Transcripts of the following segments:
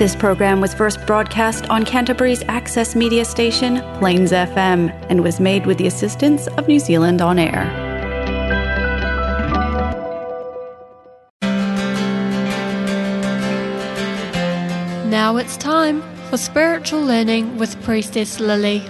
This program was first broadcast on Canterbury's access media station, Plains FM, and was made with the assistance of New Zealand On Air. Now it's time for spiritual learning with Priestess Lilly.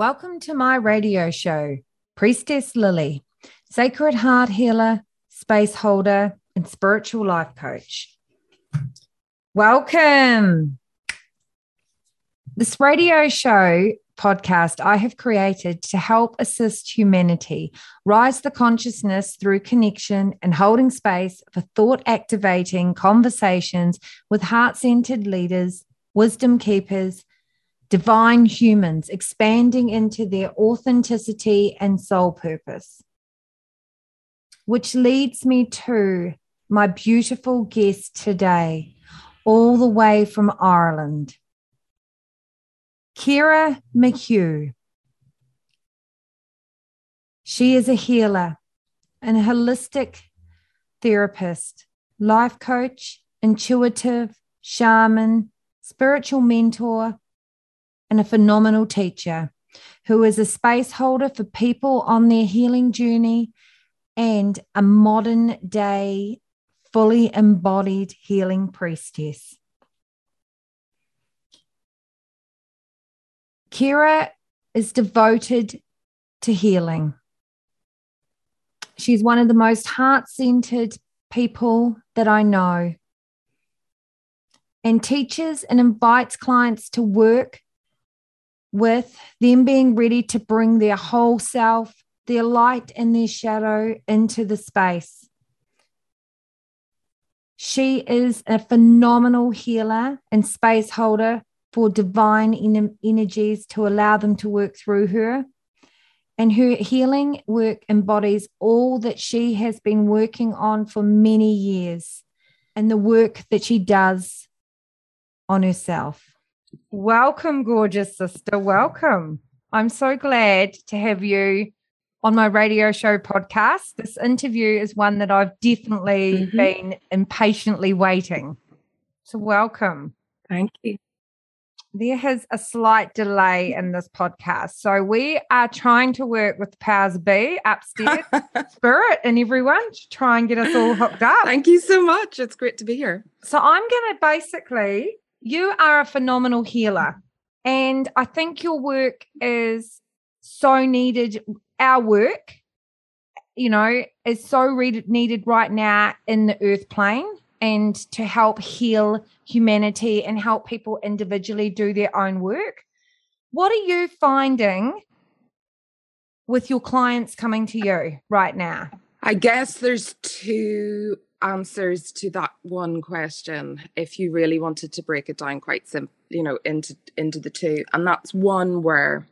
Welcome to my radio show, Priestess Lilly, Sacred Heart Healer, Space Holder, and Spiritual Life Coach. Welcome. This radio show podcast I have created to help assist humanity rise the consciousness through connection and holding space for thought activating conversations with heart centered leaders, wisdom keepers, divine humans expanding into their authenticity and soul purpose. Which leads me to my beautiful guest today, all the way from Ireland, Ciara McHugh. She is a healer, an holistic therapist, life coach, intuitive, shaman, spiritual mentor, and a phenomenal teacher who is a space holder for people on their healing journey and a modern day, fully embodied healing priestess. Ciara is devoted to healing. She's one of the most heart centered people that I know and teaches and invites clients to work with them being ready to bring their whole self, their light and their shadow into the space. She is a phenomenal healer and space holder for divine en- energies to allow them to work through her. And her healing work embodies all that she has been working on for many years and the work that she does on herself. Welcome, gorgeous sister. Welcome. I'm so glad to have you on my radio show podcast. This interview is one that I've definitely mm-hmm. been impatiently waiting. So, welcome. Thank you. There has a slight delay in this podcast. So, we are trying to work with Powers B upstairs, Spirit, and everyone to try and get us all hooked up. Thank you so much. It's great to be here. So, I'm going to basically you are a phenomenal healer. And I think your work is so needed. Our work, you know, is so re- needed right now in the earth plane and to help heal humanity and help people individually do their own work. What are you finding with your clients coming to you right now? I guess there's two answers to that one question if you really wanted to break it down quite simple you know into into the two. And that's one where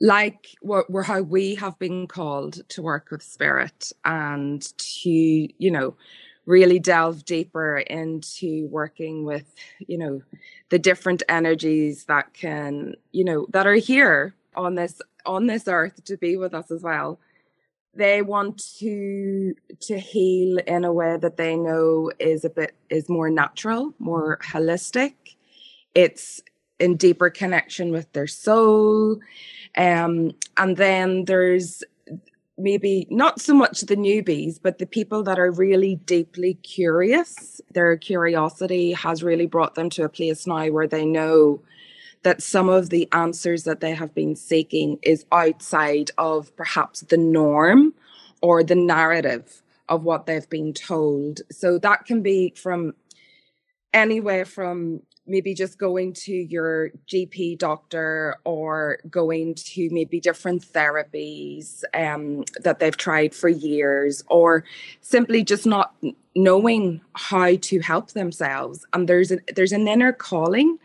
like what we're how we have been called to work with spirit and to you know really delve deeper into working with you know the different energies that can you know that are here on this on this earth to be with us as well they want to to heal in a way that they know is a bit is more natural more holistic. It's in deeper connection with their soul. Um and then there's maybe not so much the newbies but the people that are really deeply curious. Their curiosity has really brought them to a place now where they know that some of the answers that they have been seeking is outside of perhaps the norm or the narrative of what they've been told. So that can be from anywhere from maybe just going to your GP doctor or going to maybe different therapies um, that they've tried for years, or simply just not knowing how to help themselves. And there's a, there's an inner calling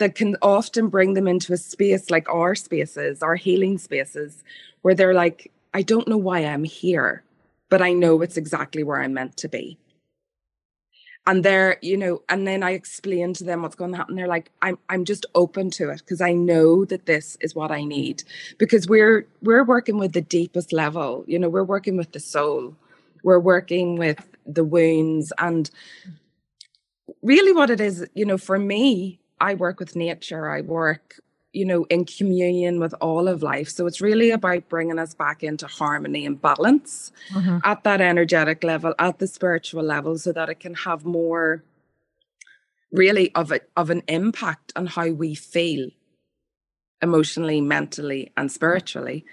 that can often bring them into a space like our spaces, our healing spaces, where they're like, I don't know why I'm here, but I know it's exactly where I'm meant to be. And they're, you know, and then I explain to them what's going to happen. They're like, I'm I'm just open to it because I know that this is what I need. Because we're we're working with the deepest level, you know, we're working with the soul. We're working with the wounds and really what it is, you know, for me, I work with nature. I work you know, in communion with all of life. So it's really about bringing us back into harmony and balance mm-hmm. at that energetic level, at the spiritual level, so that it can have more really of it of an impact on how we feel emotionally, mentally, and spiritually.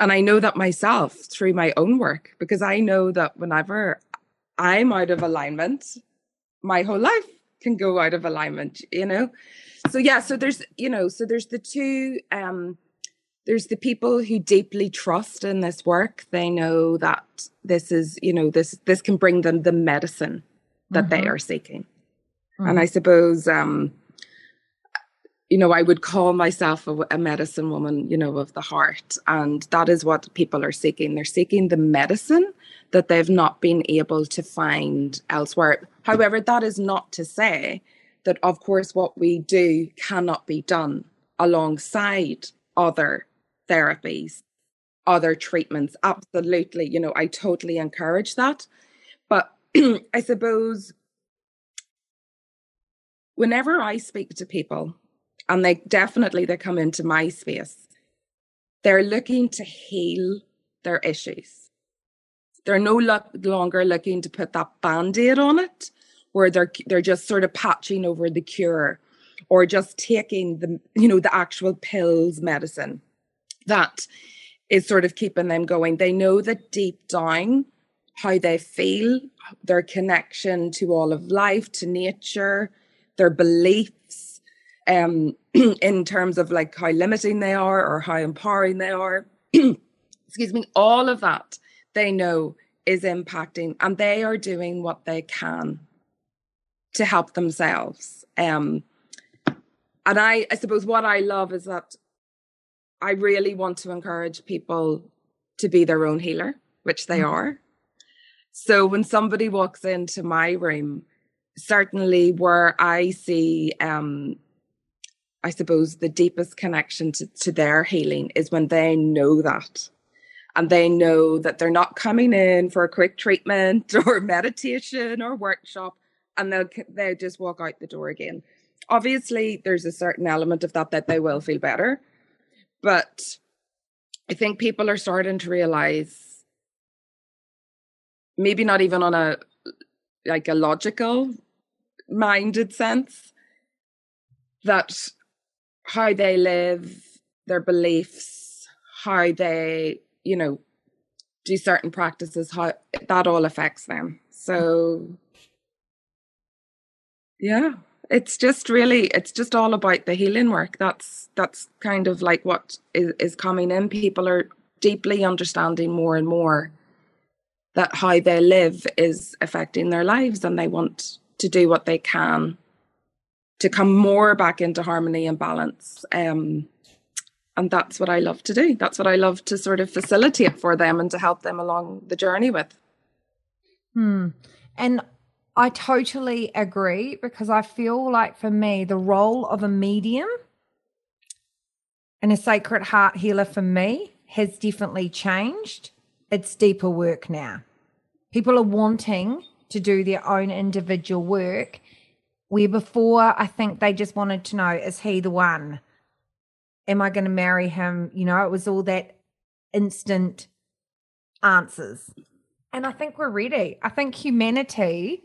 And I know that myself through my own work, because I know that whenever I'm out of alignment, my whole life can go out of alignment, you know? so yeah so there's you know so there's the two um there's the people who deeply trust in this work they know that this is you know this this can bring them the medicine that mm-hmm. they are seeking mm-hmm. and i suppose um you know i would call myself a, a, medicine woman you know of the heart and that is what people are seeking they're seeking the medicine that they've not been able to find elsewhere however that is not to say that, of course, what we do cannot be done alongside other therapies, other treatments. Absolutely. You know, I totally encourage that. But I suppose whenever I speak to people, and they definitely they come into my space, they're looking to heal their issues. They're no lo- longer looking to put that band-aid on it where they're they're just sort of patching over the cure or just taking the you know the actual pills medicine that is sort of keeping them going. They know that deep down how they feel their connection to all of life to nature their beliefs um in terms of like how limiting they are or how empowering they are. Excuse me all of that they know is impacting and they are doing what they can to help themselves. Um, and I, I suppose what I love is that I really want to encourage people to be their own healer, which they mm-hmm. are. So when somebody walks into my room, certainly where I see, um, I suppose, the deepest connection to, to their healing is when they know that. And they know that they're not coming in for a quick treatment or meditation or workshop and they'll they just walk out the door again. Obviously, there's a certain element of that that they will feel better, but I think people are starting to realize, maybe not even on a like a logical minded sense, that how they live, their beliefs, how they, you know, do certain practices, how that all affects them. So yeah it's just really it's just all about the healing work that's that's kind of like what is, is coming in people are deeply understanding more and more that how they live is affecting their lives and they want to do what they can to come more back into harmony and balance um, and that's what i love to do that's what i love to sort of facilitate for them and to help them along the journey with hmm. and I totally agree because I feel like for me, the role of a medium and a sacred heart healer for me has definitely changed. It's deeper work now. People are wanting to do their own individual work, where before I think they just wanted to know is he the one? Am I going to marry him? You know, it was all that instant answers. And I think we're ready. I think humanity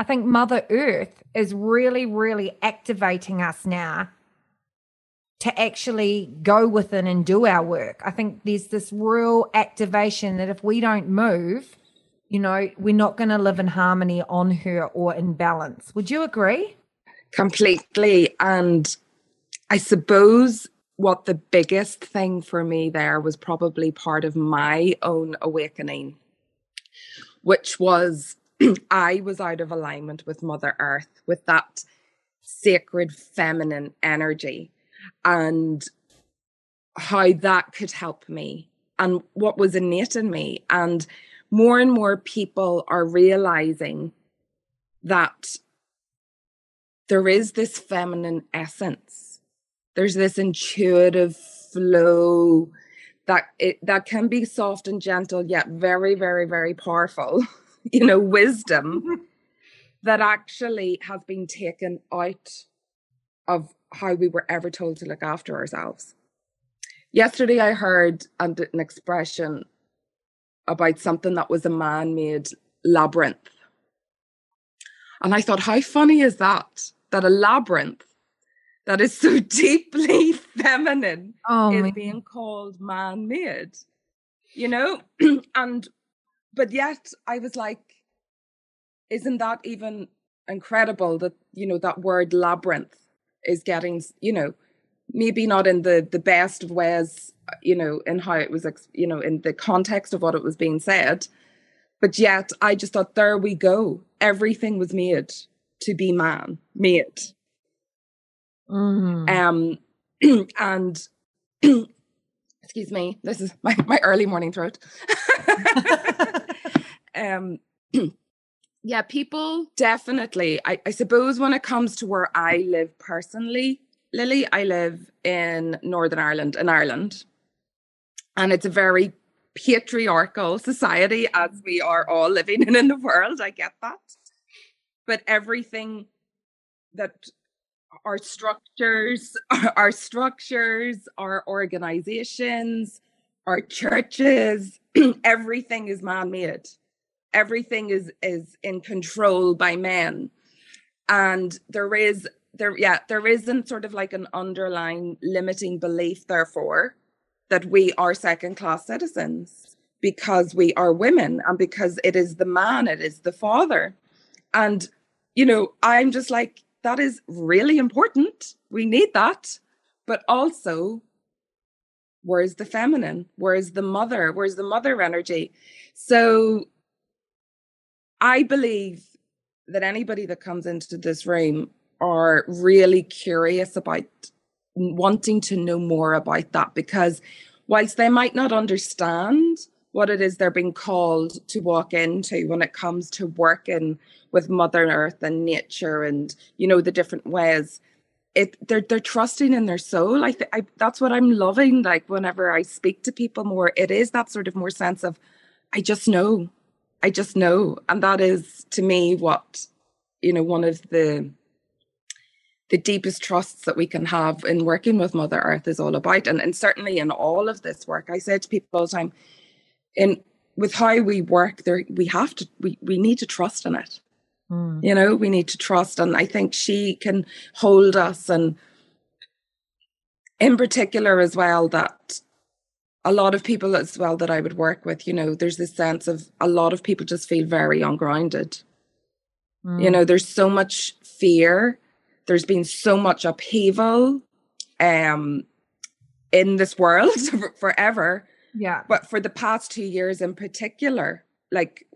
I think Mother Earth is really, really activating us now to actually go within and do our work. I think there's this real activation that if we don't move, you know, we're not going to live in harmony on her or in balance. Would you agree? Completely. And I suppose what the biggest thing for me there was probably part of my own awakening, which was I was out of alignment with Mother Earth, with that sacred feminine energy, and how that could help me and what was innate in me. And more and more people are realizing that there is this feminine essence. There's this intuitive flow that it that can be soft and gentle yet very very very powerful you know wisdom that actually has been taken out of how we were ever told to look after ourselves. Yesterday i heard an expression about something that was a man-made labyrinth. And i thought how funny is that? That a labyrinth that is so deeply feminine oh, is being called man-made you know? And but yet i was like isn't that even incredible that you know that word labyrinth is getting you know maybe not in the the best of ways you know in how it was you know in the context of what it was being said but yet i just thought there we go. Everything was made to be man made Mm. Um, and excuse me, this is my, my early morning throat. um, yeah, people definitely. I, I suppose when it comes to where I live personally, Lilly, I live in Northern Ireland, in Ireland, and it's a very patriarchal society as we are all living in in the world. I get that, but everything that our structures, our structures, our organizations, our churches, everything is man-made. Everything is is in control by men. And there is there yeah, there isn't sort of like an underlying limiting belief, therefore, that we are second class citizens because we are women and because it is the man, it is the father. And, you know, I'm just like, that is really important. We need that. But also, where's the feminine? Where's the mother? Where's the mother energy? So I believe that anybody that comes into this room are really curious about wanting to know more about that because whilst they might not understand what it is they're being called to walk into when it comes to working with mother earth and nature and you know the different ways. It they're they're trusting in their soul. I, th- I that's what i'm loving like whenever i speak to people more. It is that sort of more sense of i just know. I just know. And that is to me what you know one of the the deepest trusts that we can have in working with mother earth is all about. And, and certainly in all of this work i say to people all the time in with how we work there we have to we, we need to trust in it mm. you know we need to trust and i think she can hold us and in particular as well that a lot of people as well that i would work with you know there's this sense of a lot of people just feel very ungrounded mm. you know there's so much fear there's been so much upheaval um in this world forever yeah. But for the past two years in particular, like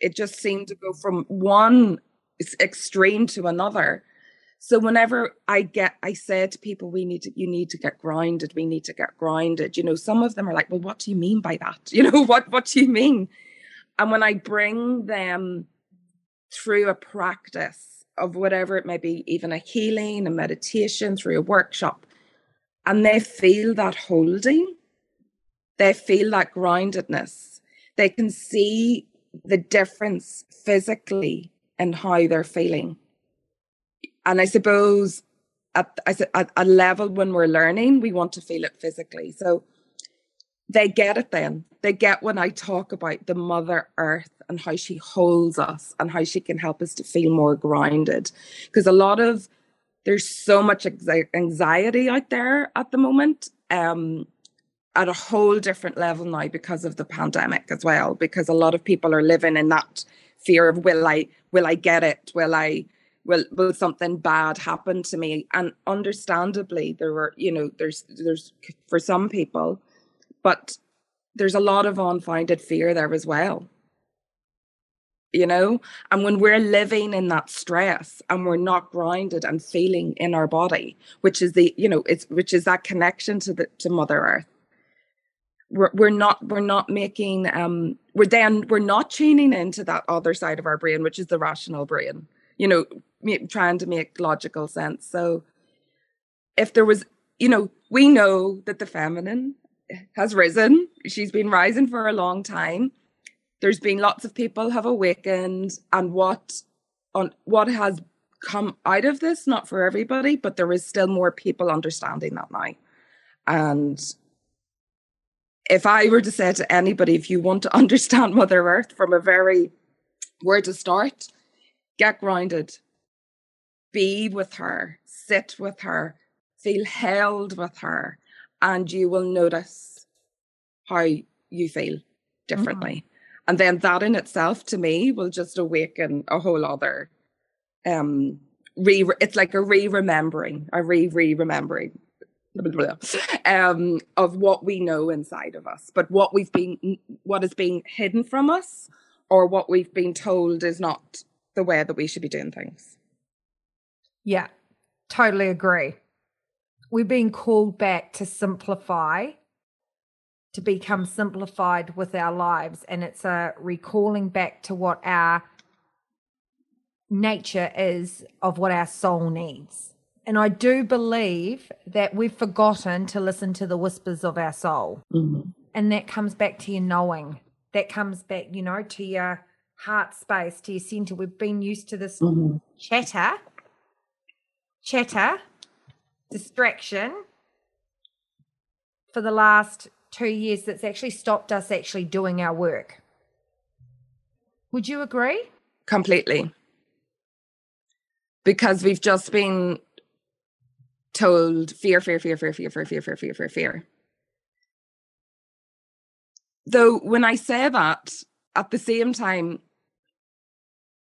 it just seemed to go from one extreme to another. So whenever I get, I say to people, we need to, you need to get grounded. We need to get grounded. You know, some of them are like, well, what do you mean by that? You know, what, what do you mean? And when I bring them through a practice of whatever it may be, even a healing, a meditation, through a workshop, and they feel that holding, they feel that groundedness. They can see the difference physically in how they're feeling. And I suppose at, at a level when we're learning, we want to feel it physically. So they get it then. They get when I talk about the Mother Earth and how she holds us and how she can help us to feel more grounded. Because a lot of there's so much anxiety out there at the moment. Um, at a whole different level now because of the pandemic as well because a lot of people are living in that fear of will i will i get it? Will i will will something bad happen to me? And understandably there were you know there's there's for some people but there's a lot of unfounded fear there as well. You know? And when we're living in that stress and we're not grounded and feeling in our body which is the you know it's which is that connection to the to mother earth we're, we're not we're not making um we're then we're not tuning into that other side of our brain which is the rational brain you know trying to make logical sense. So if there was you know we know that the feminine has risen. She's been rising for a long time. There's been lots of people have awakened and what on what has come out of this not for everybody but there is still more people understanding that now. And if I were to say to anybody, if you want to understand Mother Earth from a very where to start, get grounded, be with her, sit with her, feel held with her, and you will notice how you feel differently. Mm-hmm. And then that in itself to me will just awaken a whole other um re it's like a re-remembering, a re-re-remembering um, of what we know inside of us, but what we've been, what is being hidden from us, or what we've been told is not the way that we should be doing things. Yeah, totally agree. We're being called back to simplify, to become simplified with our lives, and it's a recalling back to what our nature is of what our soul needs. And I do believe that we've forgotten to listen to the whispers of our soul. Mm-hmm. And that comes back to your knowing. That comes back, you know, to your heart space, to your center. We've been used to this mm-hmm. chatter, chatter, distraction for the last two years that's actually stopped us actually doing our work. Would you agree? Completely. Because we've just been told fear, fear, fear, fear, fear, fear, fear, fear, fear, fear, fear. Though when I say that, at the same time,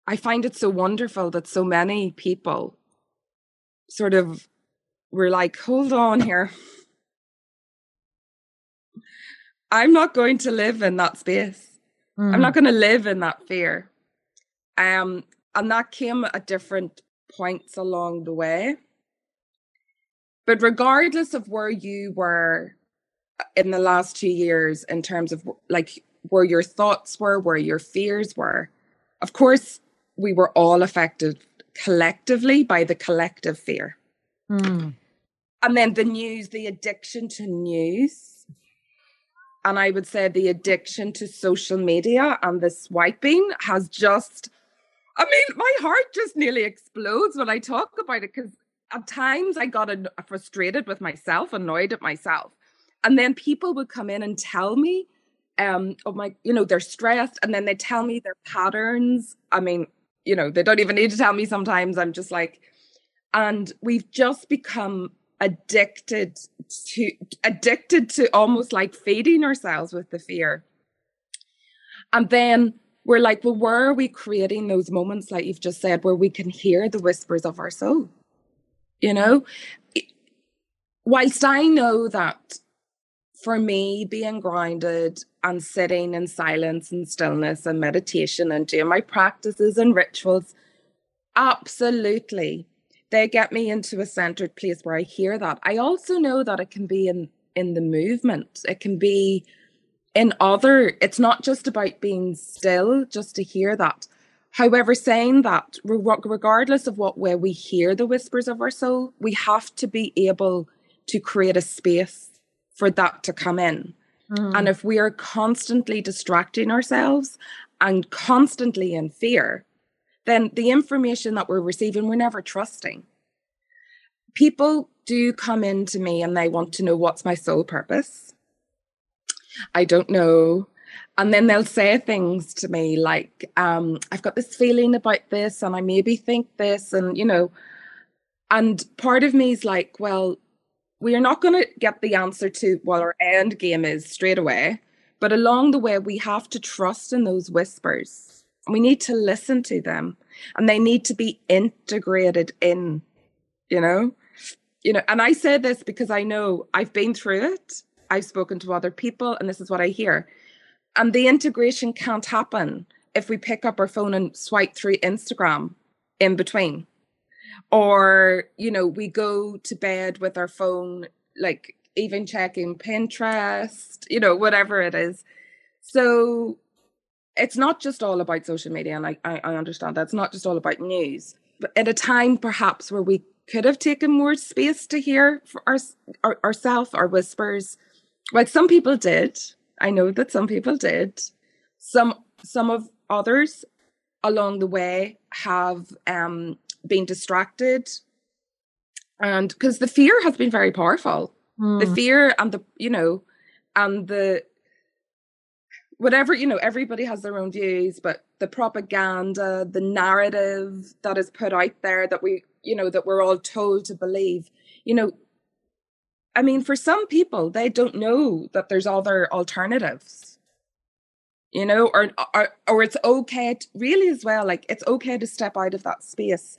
I find it so wonderful that so many people sort of were like, hold on here. I'm not going to live in that space. Mm. I'm not going to live in that fear. Um, and that came at different points along the way. But regardless of where you were uh, in the last two years, in terms of like where your thoughts were, where your fears were, of course, we were all affected collectively by the collective fear. Mm. And then the news, the addiction to news. And I would say the addiction to social media and the swiping has just, I mean, my heart just nearly explodes when I talk about it because at times I got an- frustrated with myself, annoyed at myself. And then people would come in and tell me, um, oh my, you know, they're stressed. And then they tell me their patterns. I mean, you know, they don't even need to tell me sometimes. I'm just like, and we've just become addicted to addicted to almost like feeding ourselves with the fear. And then we're like, well, where are we creating those moments, like you've just said, where we can hear the whispers of our soul? You know? Whilst i know that for me being grounded and sitting in silence and stillness and meditation and doing my practices and rituals absolutely they get me into a centered place where i hear that. I also know that it can be in in the movement. It can be in other it's not just about being still just to hear that However, saying that, regardless of what way we hear the whispers of our soul, we have to be able to create a space for that to come in. Mm. And if we are constantly distracting ourselves and constantly in fear, then the information that we're receiving, we're never trusting. People do come in to me and they want to know what's my soul purpose. I don't know and then they'll say things to me like um, i've got this feeling about this and i maybe think this and you know. And part of me is like well we are not going to get the answer to what our end game is straight away but along the way we have to trust in those whispers. We need to listen to them and they need to be integrated in you know? You know and i say this because i know i've been through it. I've spoken to other people and this is what i hear and the integration can't happen if we pick up our phone and swipe through Instagram in between. Or, you know, we go to bed with our phone like even checking Pinterest, you know, whatever it is. So it's not just all about social media, and I, I, I understand that it's not just all about news, but at a time perhaps where we could have taken more space to hear for our, our ourselves, our whispers. Like some people did. I know that some people did. Some some of others along the way have um, been distracted and because the fear has been very powerful mm. the hmm. fear and the you know and the whatever you know everybody has their own views but the propaganda the narrative that is put out there that we you know that we're all told to believe you know i mean for some people they don't know that there's other alternatives you know or or, or it's okay to, really as well like it's okay to step out of that space.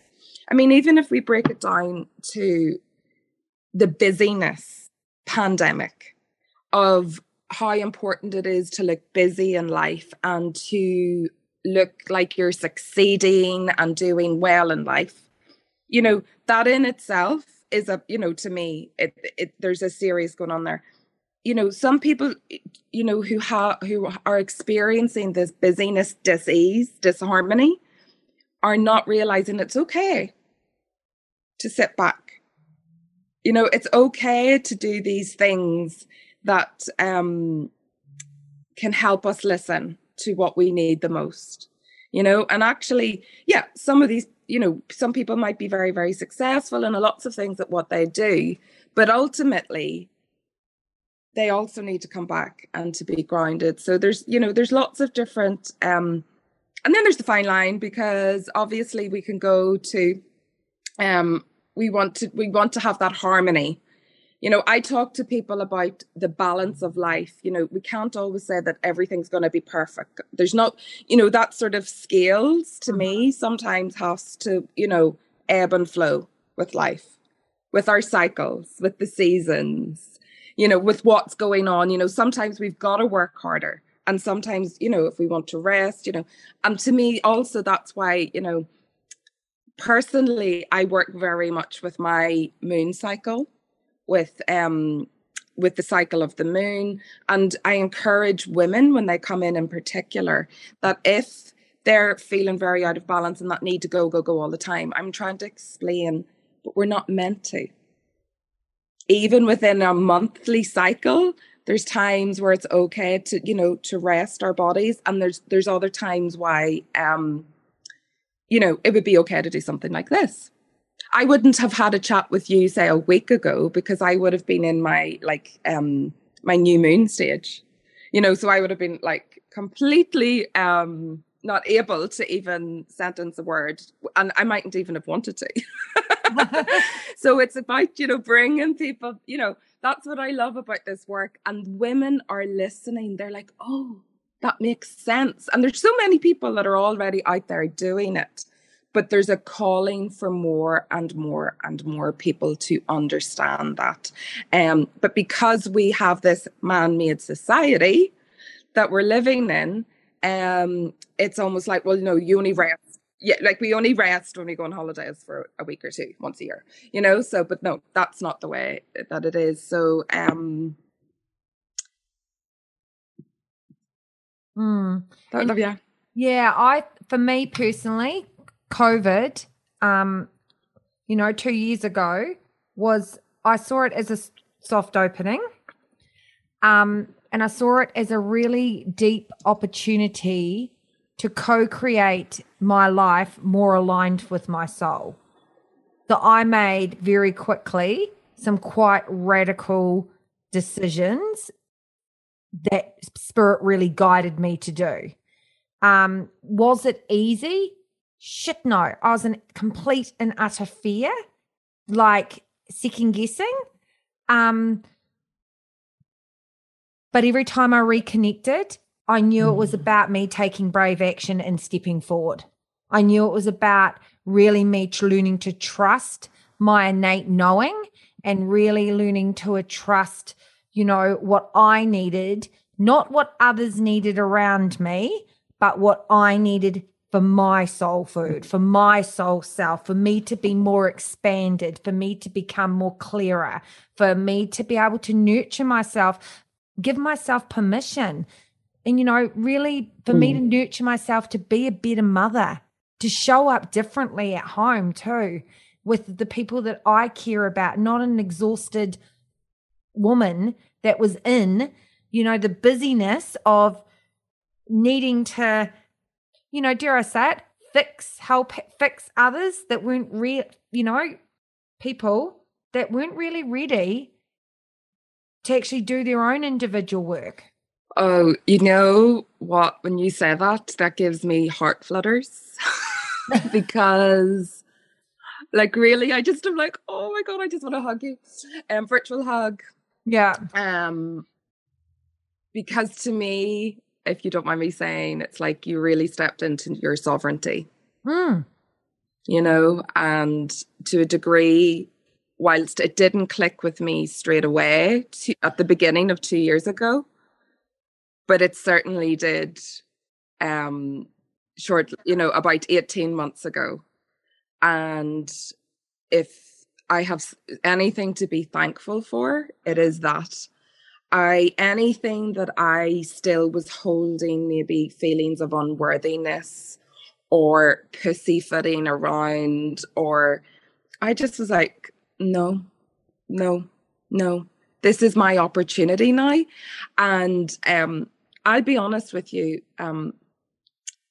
I mean even if we break it down to the busyness pandemic of how important it is to look busy in life and to look like you're succeeding and doing well in life you know that in itself is a you know to me it, it there's a series going on there. You know some people you know who have who are experiencing this busyness disease disharmony are not realizing it's okay to sit back. You know it's okay to do these things that um, can help us listen to what we need the most you know? And actually yeah some of these you know some people might be very very successful in lots of things at what they do but ultimately they also need to come back and to be grounded so there's you know there's lots of different um and then there's the fine line because obviously we can go to um we want to we want to have that harmony you know i talk to people about the balance of life. You know we can't always say that everything's going to be perfect. There's not you know that sort of scales to me mm-hmm. sometimes has to you know ebb and flow with life with our cycles with the seasons you know with what's going on. You know sometimes we've got to work harder and sometimes you know if we want to rest you know. And to me also that's why you know personally i work very much with my moon cycle with um with the cycle of the moon. And i encourage women when they come in in particular that if they're feeling very out of balance and that need to go go go all the time i'm trying to explain but we're not meant to. Even within a monthly cycle there's times where it's okay to you know to rest our bodies and there's there's other times why um you know it would be okay to do something like this I wouldn't have had a chat with you, say, a week ago, because I would have been in my like um my new moon stage. You know, so I would have been like completely um not able to even sentence a word and i mightn't even have wanted to. So it's about you know bringing people you know that's what i love about this work and women are listening. They're like oh that makes sense. And there's so many people that are already out there doing it but there's a calling for more and more and more people to understand that. Um, but because we have this man-made society that we're living in, um, it's almost like, well, you know, you only rest. Yeah, like we only rest when we go on holidays for a week or two, once a year, you know. So, but no, that's not the way that it is. So, um, mm. That, yeah, yeah. I, for me personally, COVID, um, you know, two years ago, was I saw it as a soft opening. Um, and I saw it as a really deep opportunity to co create my life more aligned with my soul. That I made very quickly some quite radical decisions that spirit really guided me to do. Um, was it easy? Shit no. I was in complete and utter fear, like second guessing. Um, but every time I reconnected, I knew it was mm. about me taking brave action and stepping forward. I knew it was about really me learning to trust my innate knowing and really learning to trust, you know, what I needed, not what others needed around me, but what I needed for my soul food, for my soul self, for me to be more expanded, for me to become more clearer, for me to be able to nurture myself, give myself permission. And, you know, really for mm. me to nurture myself to be a better mother, to show up differently at home too, with the people that I care about, not an exhausted woman that was in, you know, the busyness of needing to you know, dare I say it, fix, help fix others that weren't real, you know, people that weren't really ready to actually do their own individual work. Oh, you know what? When you say that, that gives me heart flutters because, like, really, I just am like, oh my god, I just want to hug you, um, virtual hug. Yeah. Um, because to me, if you don't mind me saying, it's like you really stepped into your sovereignty. Mm. You know, and to a degree, whilst it didn't click with me straight away to, at the beginning of two years ago, but it certainly did um short, you know, about 18 months ago. And if I have anything to be thankful for, it is that I anything that I still was holding maybe feelings of unworthiness or pussyfooting around or I just was like no no no. This is my opportunity now. And um I'll be honest with you um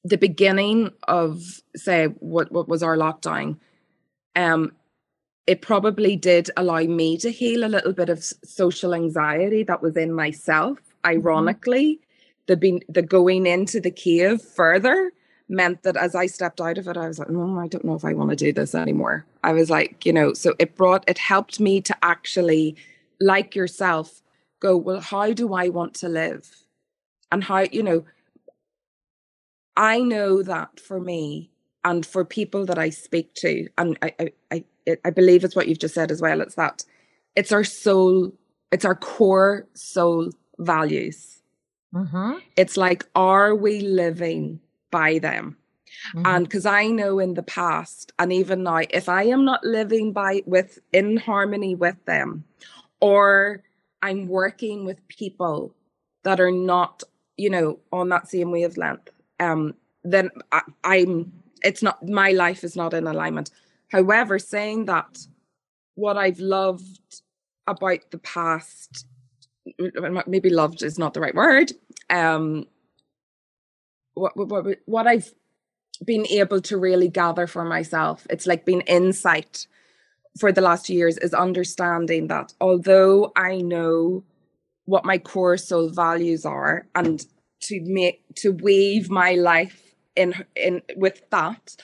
the beginning of say what what was our lockdown um it probably did allow me to heal a little bit of social anxiety that was in myself. Mm-hmm. Ironically, mm-hmm. the being the going into the cave further meant that as I stepped out of it, I was like, no, I don't know if I want to do this anymore. I was like, you know, so it brought it helped me to actually, like yourself, go, well, how do I want to live? And how, you know, I know that for me and for people that I speak to, and I, I, I it, I believe it's what you've just said as well. It's that it's our soul, it's our core soul values. Mm-hmm. It's like, are we living by them? Mm-hmm. And because I know in the past, and even now, if I am not living by with in harmony with them, or I'm working with people that are not, you know, on that same wavelength, um, then I, I'm. It's not my life is not in alignment. However, saying that, what I've loved about the past, maybe loved is not the right word. Um, what, what, what I've been able to really gather for myself, it's like been insight for the last few years is understanding that although I know what my core soul values are and to make to weave my life in in with that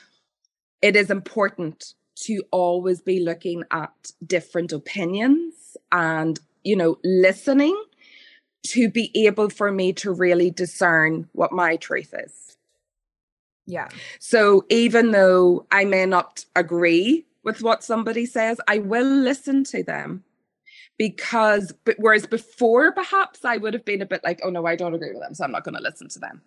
it is important to always be looking at different opinions and, you know, listening to be able for me to really discern what my truth is. Yeah. So even though I may not agree with what somebody says, I will listen to them because but whereas before perhaps I would have been a bit like, oh no, I don't agree with them, so I'm not going to listen to them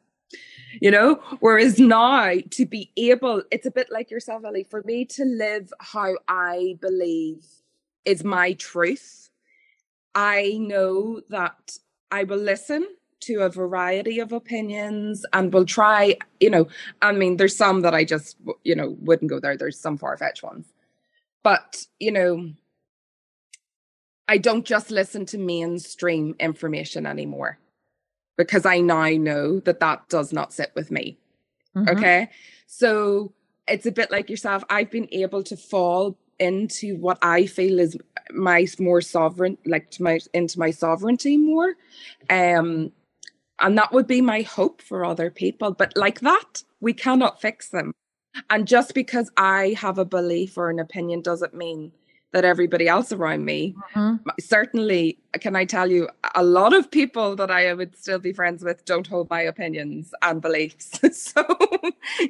you know? Whereas now to be able it's a bit like yourself ellie. For me to live how i believe is my truth. I know that i will listen to a variety of opinions and will try you know i mean there's some that i just you know wouldn't go there. There's some far-fetched ones. But you know i don't just listen to mainstream information anymore because I now know that that does not sit with me. Mm-hmm. Okay. So it's a bit like yourself. I've been able to fall into what I feel is my more sovereign, like to my into my sovereignty more. Um, and that would be my hope for other people. But like that, we cannot fix them. And just because I have a belief or an opinion doesn't mean that everybody else around me. Mm-hmm. Certainly, can I tell you, a lot of people that I would still be friends with don't hold my opinions and beliefs. so,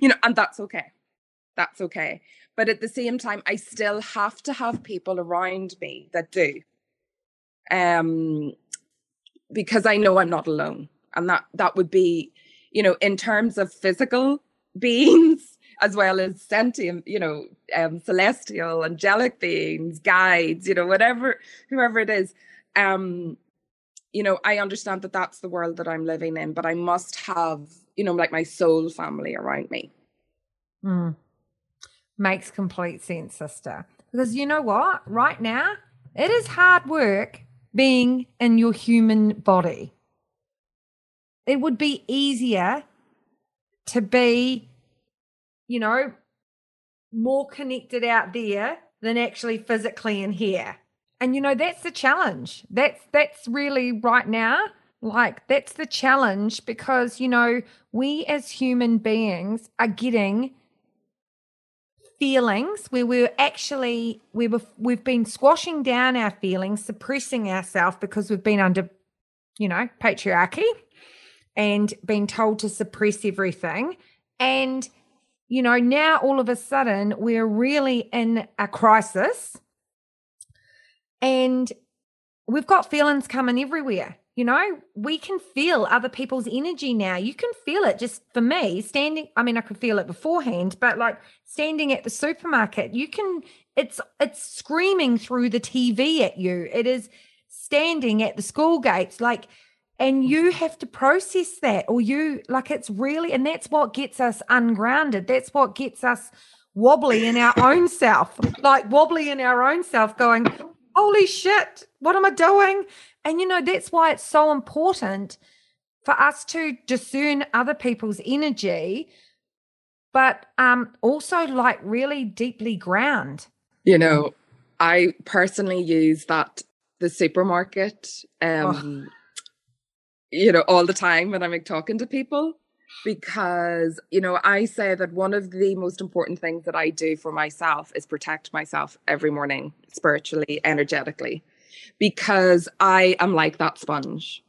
you know, and that's okay. That's okay. But at the same time, I still have to have people around me that do. Um, because I know I'm not alone. And that that would be, you know, in terms of physical beings as well as sentient, you know, um, celestial, angelic beings, guides, you know, whatever, whoever it is. Um, you know, I understand that that's the world that I'm living in, but I must have, you know, like my soul family around me. Mm. Makes complete sense, sister. Because you know what? Right now, it is hard work being in your human body. It would be easier to be, you know, more connected out there than actually physically in here. And you know, that's the challenge. That's that's really right now like that's the challenge because you know, we as human beings are getting feelings where we're actually we were we've been squashing down our feelings, suppressing ourselves because we've been under, you know, patriarchy and been told to suppress everything. And, you know, now all of a sudden we're really in a crisis and we've got feelings coming everywhere. You know, we can feel other people's energy now. You can feel it just for me standing. I mean, I could feel it beforehand, but like standing at the supermarket, you can, it's, it's screaming through the TV at you. It is standing at the school gates. Like, and you have to process that or you like it's really and that's what gets us ungrounded. That's what gets us wobbly in our own self like wobbly in our own self going holy shit what am i doing? And you know that's why it's so important for us to discern other people's energy but um also like really deeply ground. You know i personally use that the supermarket um oh you know, all the time when I'm like talking to people because, you know, I say that one of the most important things that I do for myself is protect myself every morning, spiritually, energetically, because I am like that sponge.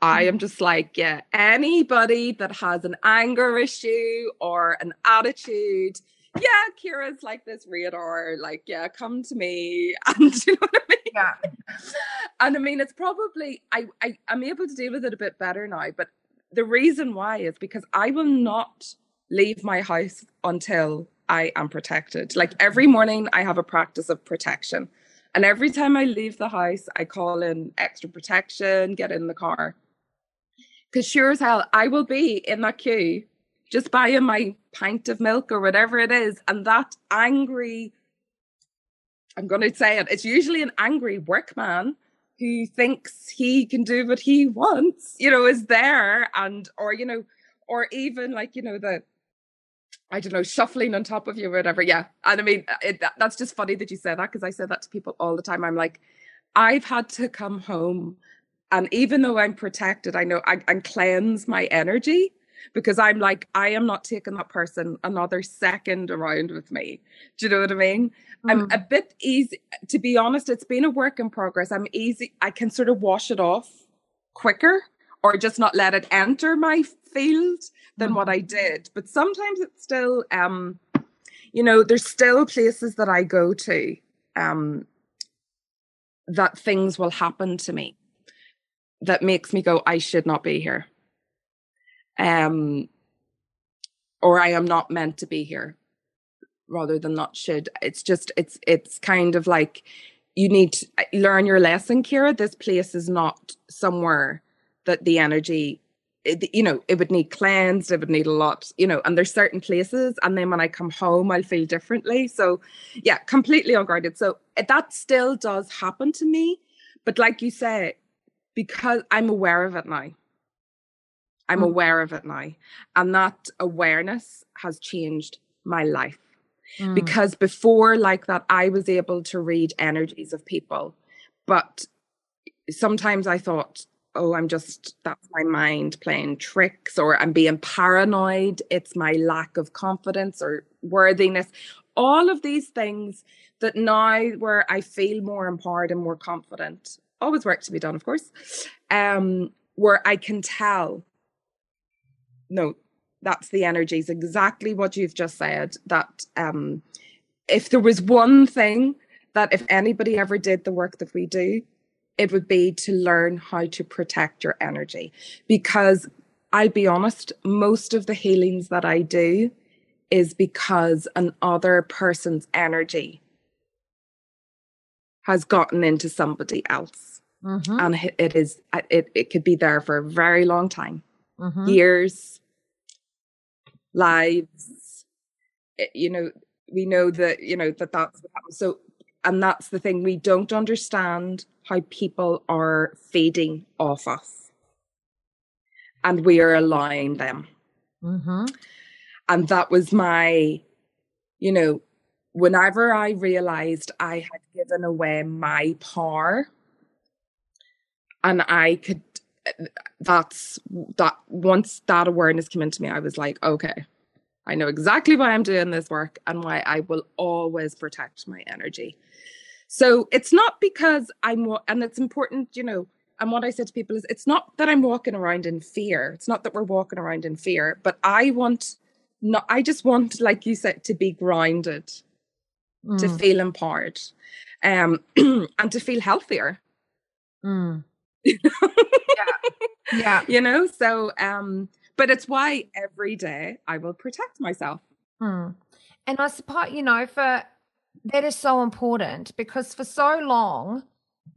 I am just like, yeah, anybody that has an anger issue or an attitude, yeah, Ciara's like this radar, like, yeah, come to me. And you know what I mean? Yeah. and I mean, it's probably, I, I, I'm able to deal with it a bit better now, but the reason why is because I will not leave my house until I am protected. Like every morning, I have a practice of protection. And every time I leave the house, I call in extra protection, get in the car. Because sure as hell, I will be in that queue just buying my pint of milk or whatever it is. And that angry, I'm going to say it, it's usually an angry workman who thinks he can do what he wants, you know, is there. And, or, you know, or even like, you know, the, I don't know, shuffling on top of you or whatever. Yeah. And I mean, uh, it, that, that's just funny that you say that because I say that to people all the time. I'm like, I've had to come home. And even though I'm protected, I know I, and cleanse my energy because I'm like, I am not taking that person another second around with me. Do you know what I mean? Mm. I'm a bit easy, to be honest, it's been a work in progress. I'm easy, I can sort of wash it off quicker or just not let it enter my field than mm. what I did. But sometimes it's still, um, you know, there's still places that I go to um, that things will happen to me that makes me go, I should not be here um, or I am not meant to be here rather than not should. It's just, it's, it's kind of like you need to uh, learn your lesson, Ciara. This place is not somewhere that the energy, it, you know, it would need cleansed, it would need a lot, you know, and there's certain places. And then when I come home, I'll feel differently. So, yeah, completely unguarded. So that still does happen to me. But like you say, because I'm aware of it now, I'm mm. aware of it now. And that awareness has changed my life. Mm. Because before, like that, I was able to read energies of people. But sometimes I thought, oh, I'm just, that's my mind playing tricks, or I'm being paranoid. It's my lack of confidence or worthiness. All of these things that now, where I feel more empowered and more confident, always work to be done, of course, um, where I can tell no, that's the energies. Exactly what you've just said. That um, if there was one thing that if anybody ever did the work that we do, it would be to learn how to protect your energy. Because I'll be honest, most of the healings that I do is because another person's energy has gotten into somebody else. Mm-hmm. And it is it, it could be there for a very long time. Mm-hmm. Years, lives. You know, we know that, you know, that that's what happens. So and that's the thing we don't understand how people are feeding off us and we are allowing them mm-hmm. and that was my you know whenever i realized i had given away my power and i could that's that once that awareness came into me i was like okay i know exactly why i'm doing this work and why i will always protect my energy so it's not because I'm, and it's important, you know, and what I said to people is it's not that I'm walking around in fear. It's not that we're walking around in fear, but I want, not, I just want, like you said, to be grounded, mm. to feel empowered, um, and to feel healthier. Mm. Yeah. Yeah. You know, so, um, but it's why every day I will protect myself. Mm. And I suppose, you know, for that is so important because for so long,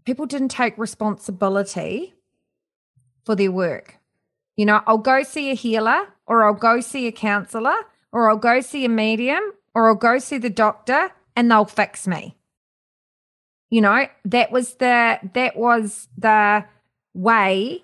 people didn't take responsibility for their work. You know, I'll go see a healer or I'll go see a counselor or I'll go see a medium or I'll go see the doctor and they'll fix me. You know, that was the that was the way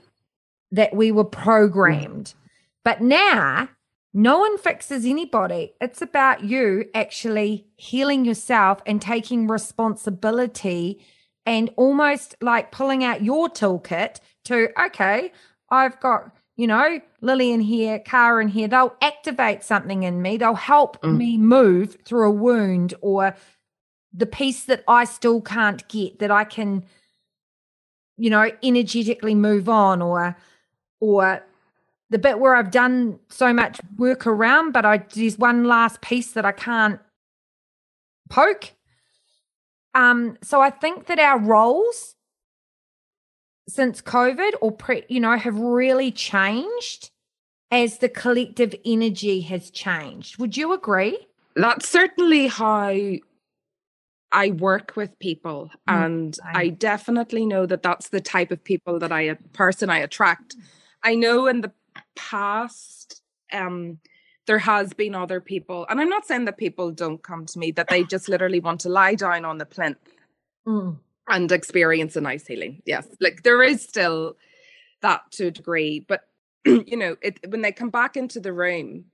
that we were programmed. But now no one fixes anybody. It's about you actually healing yourself and taking responsibility and almost like pulling out your toolkit to, okay, I've got, you know, Lillian here, Cara in here. They'll activate something in me. They'll help mm. me move through a wound or the piece that I still can't get that I can, you know, energetically move on or, or the bit where I've done so much work around, but I there's one last piece that I can't poke. Um, so I think that our roles since COVID or pre, you know, have really changed as the collective energy has changed. Would you agree? That's certainly how I work with people, mm, and I definitely know that that's the type of people that I person I attract. I know in the past um there has been other people and i'm not saying that people don't come to me that they just literally want to lie down on the plinth mm. and experience a nice healing yes like there is still that to a degree but you know it when they come back into the room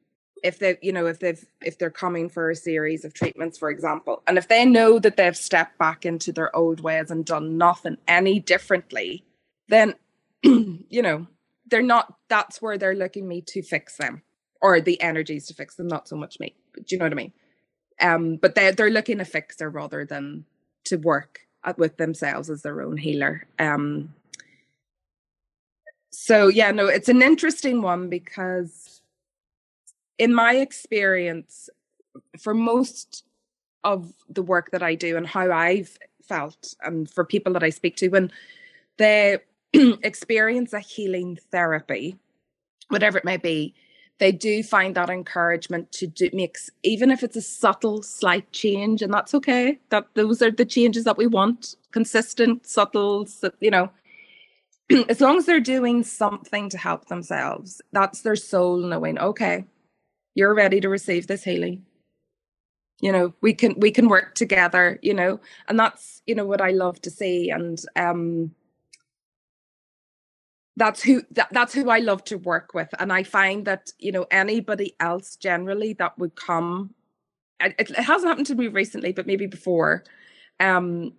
if they you know if they've if they're coming for a series of treatments for example. And if they know that they've stepped back into their old ways and done nothing any differently then you know they're not that's where they're looking me to fix them or the energies to fix them not so much me. Do you know what i mean? Um but they're they're looking to fix her rather than to work at, with themselves as their own healer. Um so yeah no it's an interesting one because in my experience for most of the work that i do and how i've felt and for people that i speak to when they experience a healing therapy, whatever it may be, they do find that encouragement to do mix, even if it's a subtle, slight change, and that's okay. That those are the changes that we want, consistent, subtle, you know. as long as they're doing something to help themselves, that's their soul knowing, okay, you're ready to receive this healing. You know, we can we can work together, you know, and that's, you know, what I love to see. And um that's who that, that's who I love to work with. And I find that, you know, anybody else generally that would come it, it hasn't happened to me recently, but maybe before, um,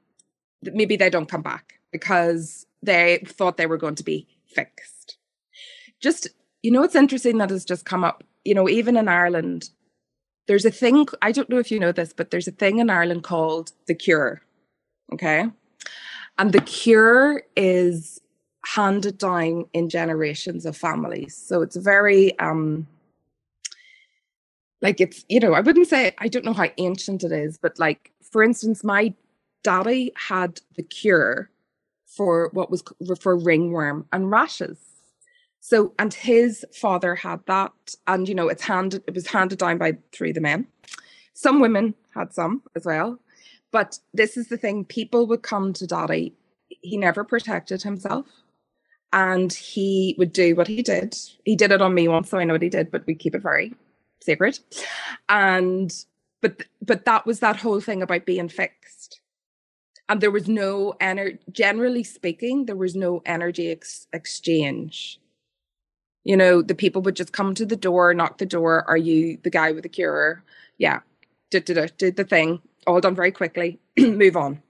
maybe they don't come back because they thought they were going to be fixed. Just, you know, it's interesting that has just come up, you know, even in Ireland, there's a thing, I don't know if you know this, but there's a thing in Ireland called the cure. Okay. And the cure is handed down in generations of families. So it's very um like it's you know I wouldn't say I don't know how ancient it is, but like for instance, my daddy had the cure for what was for ringworm and rashes. So, and his father had that, and you know, it's handed, it was handed down by through the men. Some women had some as well. But this is the thing people would come to daddy. He never protected himself and he would do what he did. He did it on me once, so I know what he did, but we keep it very sacred. And but but that was that whole thing about being fixed. And there was no energy. Generally speaking, there was no energy ex- exchange. You know, the people would just come to the door, knock the door. Are you the guy with the cure? Yeah, did did did the thing. All done very quickly. Move on.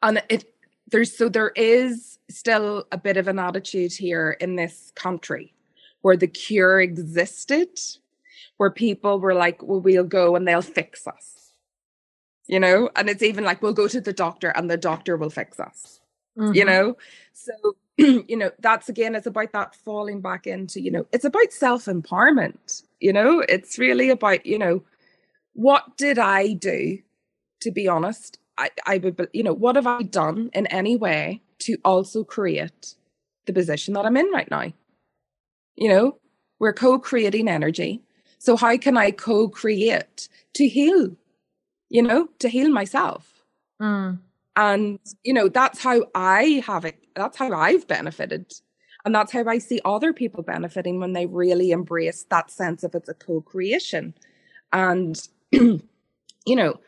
And it there's so there is still a bit of an attitude here in this country where the cure existed, where people were like, well, we'll go and they'll fix us. You know, and it's even like we'll go to the doctor and the doctor will fix us. Mm-hmm. You know, so you know that's again it's about that falling back into you know it's about self empowerment you know it's really about you know what did i do to be honest I, I would, you know, what have I done in any way to also create the position that I'm in right now? You know, we're co creating energy. So, how can I co create to heal, you know, to heal myself? Mm. And, you know, that's how I have it. That's how I've benefited. And that's how I see other people benefiting when they really embrace that sense of it's a co creation. And, you know,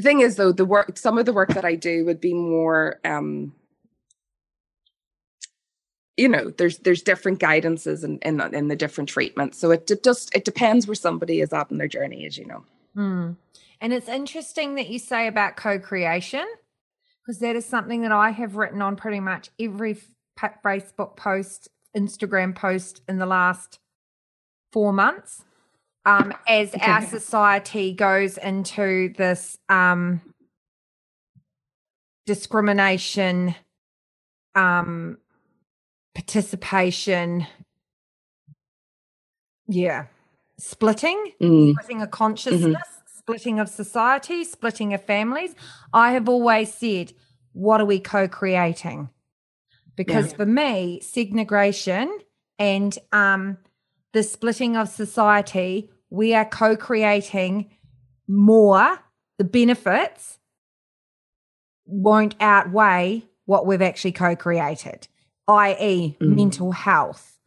the thing is though the work some of the work that i do would be more um you know there's there's different guidances in in, in the different treatments so it, it just it depends where somebody is at in their journey as you know mm. and it's interesting that you say about co-creation because that is something that i have written on pretty much every facebook post instagram post in the last four months um, as okay. our society goes into this um, discrimination, um, participation, yeah, splitting, mm. splitting of consciousness, mm-hmm. Splitting of society, splitting of families. I have always said, what are we co creating? Because yeah. for me, segregation and um, the splitting of society, we are co creating more, the benefits won't outweigh what we've actually co created, i.e., mm. mental health,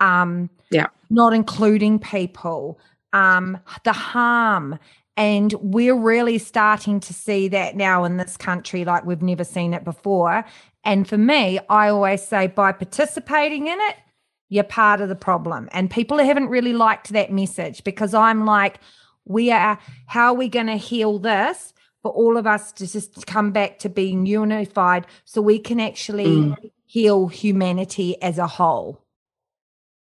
um, yeah. not including people, um, the harm. And we're really starting to see that now in this country like we've never seen it before. And for me, I always say by participating in it, you're part of the problem. And people haven't really liked that message because I'm like, we are, how are we going to heal this for all of us to just come back to being unified so we can actually mm. heal humanity as a whole?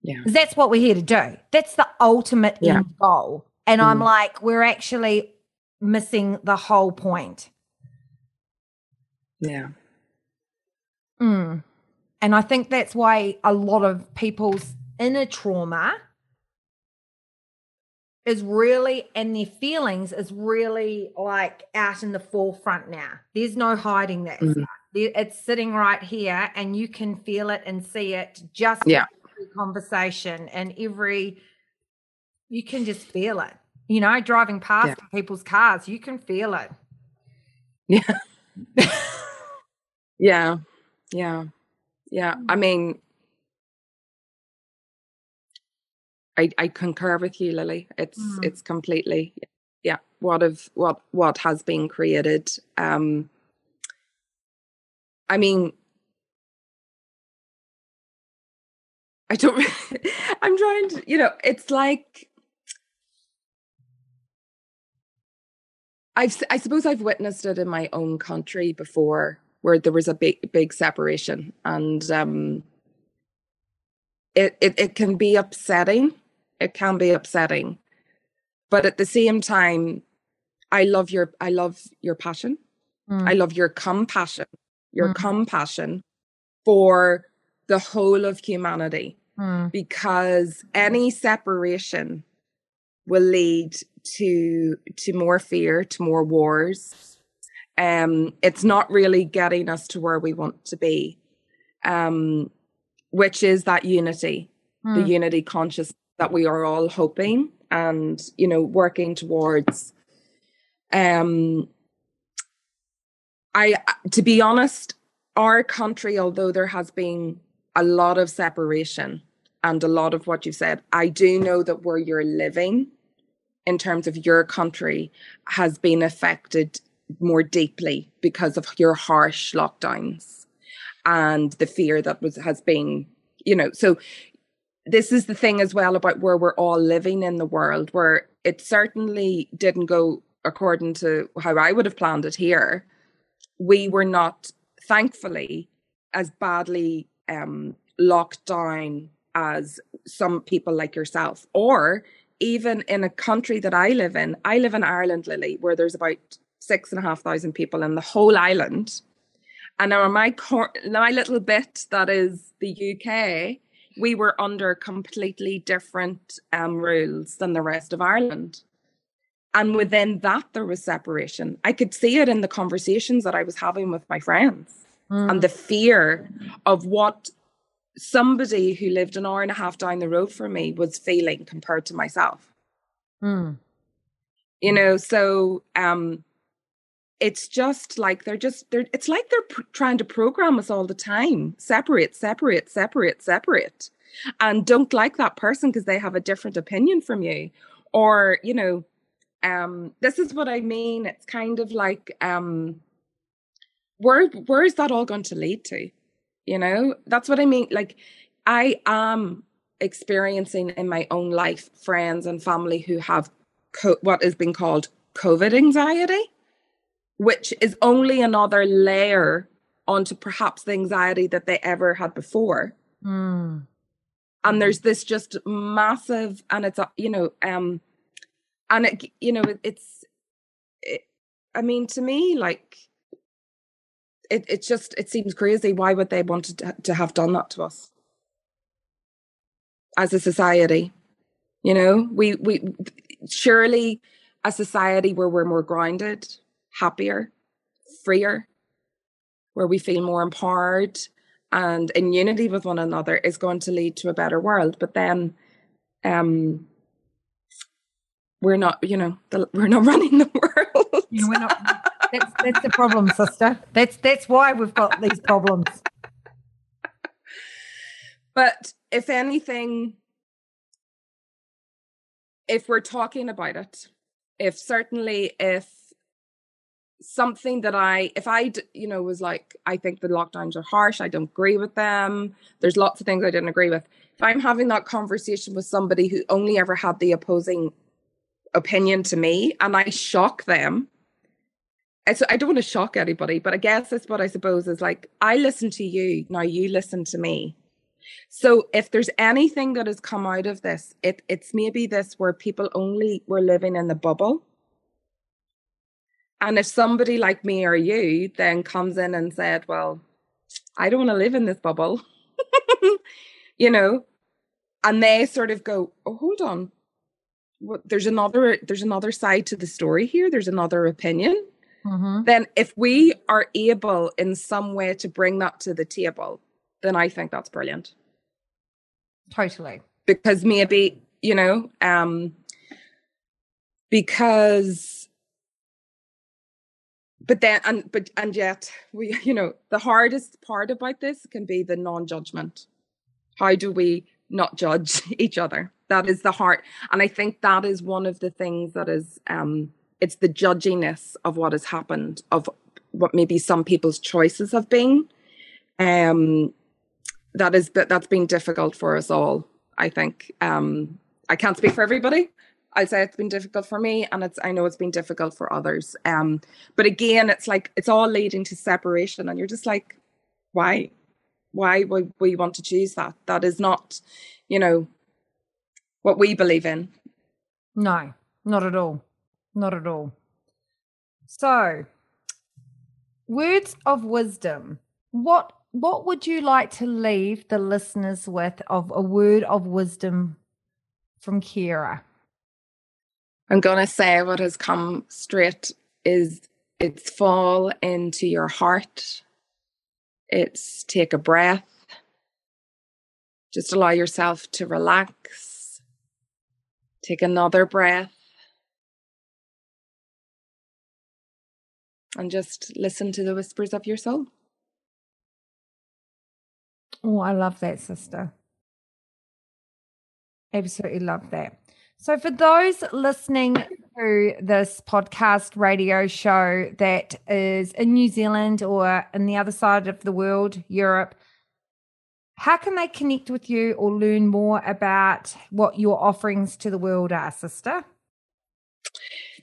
Yeah. That's what we're here to do. That's the ultimate yeah. end goal. And mm. I'm like, we're actually missing the whole point. Yeah. Mm. And I think that's why a lot of people's inner trauma is really, and their feelings is really like out in the forefront now. There's no hiding that mm-hmm. It's sitting right here, and you can feel it and see it just yeah. every conversation and every. You can just feel it. You know, driving past yeah. people's cars, you can feel it. Yeah. yeah. Yeah. Yeah, I mm. mean, I I concur with you, Lilly. It's mm. it's completely yeah. What of what what has been created? Um, I mean, I don't. I'm trying to, you know, it's like. I've, I suppose I've witnessed it in my own country before where there was a big big separation and um it, it it can be upsetting it can be upsetting but at the same time i love your i love your passion mm. i love your compassion your mm. compassion for the whole of humanity mm. because any separation will lead to to more fear to more wars um, it's not really getting us to where we want to be. Um, which is that unity, Hmm. the unity conscious that we are all hoping and you know working towards. Um, I to be honest, our country, although there has been a lot of separation and a lot of what you've said, I do know that where you're living in terms of your country has been affected more deeply because of your harsh lockdowns and the fear that was has been you know so this is the thing as well about where we're all living in the world where it certainly didn't go according to how I would have planned it here. We were not thankfully as badly um locked down as some people like yourself or even in a country that I live in, I live in Ireland, Lilly, where there's about six and a half thousand people in the whole island. And now my cor- my little bit that is the UK, we were under completely different um, rules than the rest of Ireland. And within that, there was separation. I could see it in the conversations that I was having with my friends Mm. and the fear of what somebody who lived an hour and a half down the road from me was feeling compared to myself. Mm. you know so um it's just like they're just they're it's like they're pr- trying to program us all the time. Separate separate separate separate. And don't like that person because they have a different opinion from you. Or you know um this is what i mean. It's kind of like um where where is that all going to lead to you know that's what i mean like i am experiencing in my own life friends and family who have co- what is being called covid anxiety which is only another layer onto perhaps the anxiety that they ever had before Mm. and there's this just massive and it's you know um and it you know it, it's it, i mean to me like it it just it seems crazy. Why would they want to, to have done that to us? As a society you know we we surely a society where we're more grounded happier freer where we feel more empowered and in unity with one another is going to lead to a better world. But then um we're not you know the, we're not running the world. You know, we're not. That's that's the problem, sister. That's that's why we've got these problems. but if anything if we're talking about it if certainly if something that i if I, you know was like i think the lockdowns are harsh i don't agree with them there's lots of things i didn't agree with if i'm having that conversation with somebody who only ever had the opposing opinion to me and i shock them it's, i don't want to shock anybody but i guess that's what i suppose is like i listen to you now you listen to me so if there's anything that has come out of this, it it's maybe this where people only were living in the bubble. And if somebody like me or you then comes in and said, Well, I don't want to live in this bubble, you know, and they sort of go, Oh, hold on. What there's another there's another side to the story here, there's another opinion. Mm-hmm. Then if we are able in some way to bring that to the table, then I think that's brilliant Totally. because maybe you know um because but then and but and yet we you know the hardest part about this can be the non-judgment how do we not judge each other that is the heart and i think that is one of the things that is um it's the judginess of what has happened of what maybe some people's choices have been. Um that is that that's been difficult for us all i think. Um i can't speak for everybody. I'd say it's been difficult for me and it's i know it's been difficult for others. Um but again it's like it's all leading to separation and you're just like why? Why would we want to choose that? That is not you know what we believe in. No, not at all. Not at all. So, words of wisdom. What what would you like to leave the listeners with of a word of wisdom from Ciara? i'm gonna say what has come straight is it's fall into your heart it's take a breath just allow yourself to relax. Take another breath. And just listen to the whispers of your soul. Oh, I love that, sister. Absolutely love that. So, for those listening to this podcast radio show that is in New Zealand or in the other side of the world, Europe, how can they connect with you or learn more about what your offerings to the world are, sister?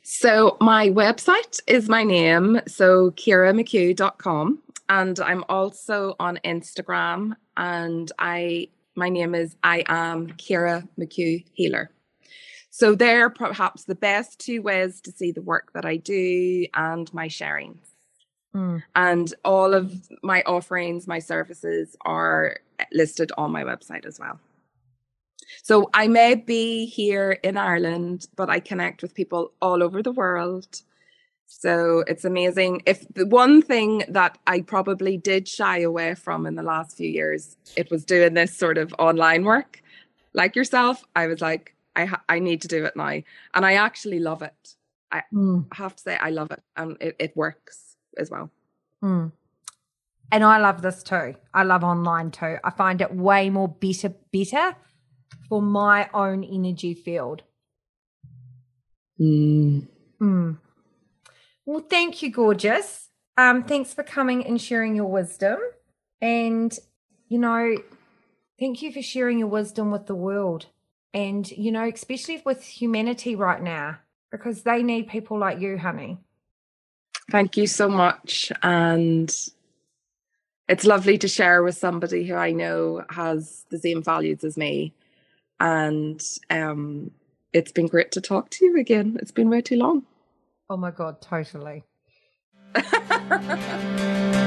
So, my website is my name, so ciaramchugh.com. And I'm also on Instagram, and I my name is I am Ciara McHugh Healer. So they're perhaps the best two ways to see the work that I do and my sharings. Mm. And all of my offerings, my services are listed on my website as well. So I may be here in Ireland, but I connect with people all over the world. So it's amazing. If the one thing that I probably did shy away from in the last few years, it was doing this sort of online work. Like yourself, I was like, I ha- I need to do it now, and I actually love it. I mm. have to say I love it, and it, it works as well. Mm. And I love this too. I love online too. I find it way more better better for my own energy field. Mm. Mm. Well, thank you, gorgeous. Um, thanks for coming and sharing your wisdom. And, you know, thank you for sharing your wisdom with the world and you know especially with humanity right now because they need people like you honey thank you so much and it's lovely to share with somebody who i know has the same values as me and um it's been great to talk to you again. It's been way too long. Oh my god totally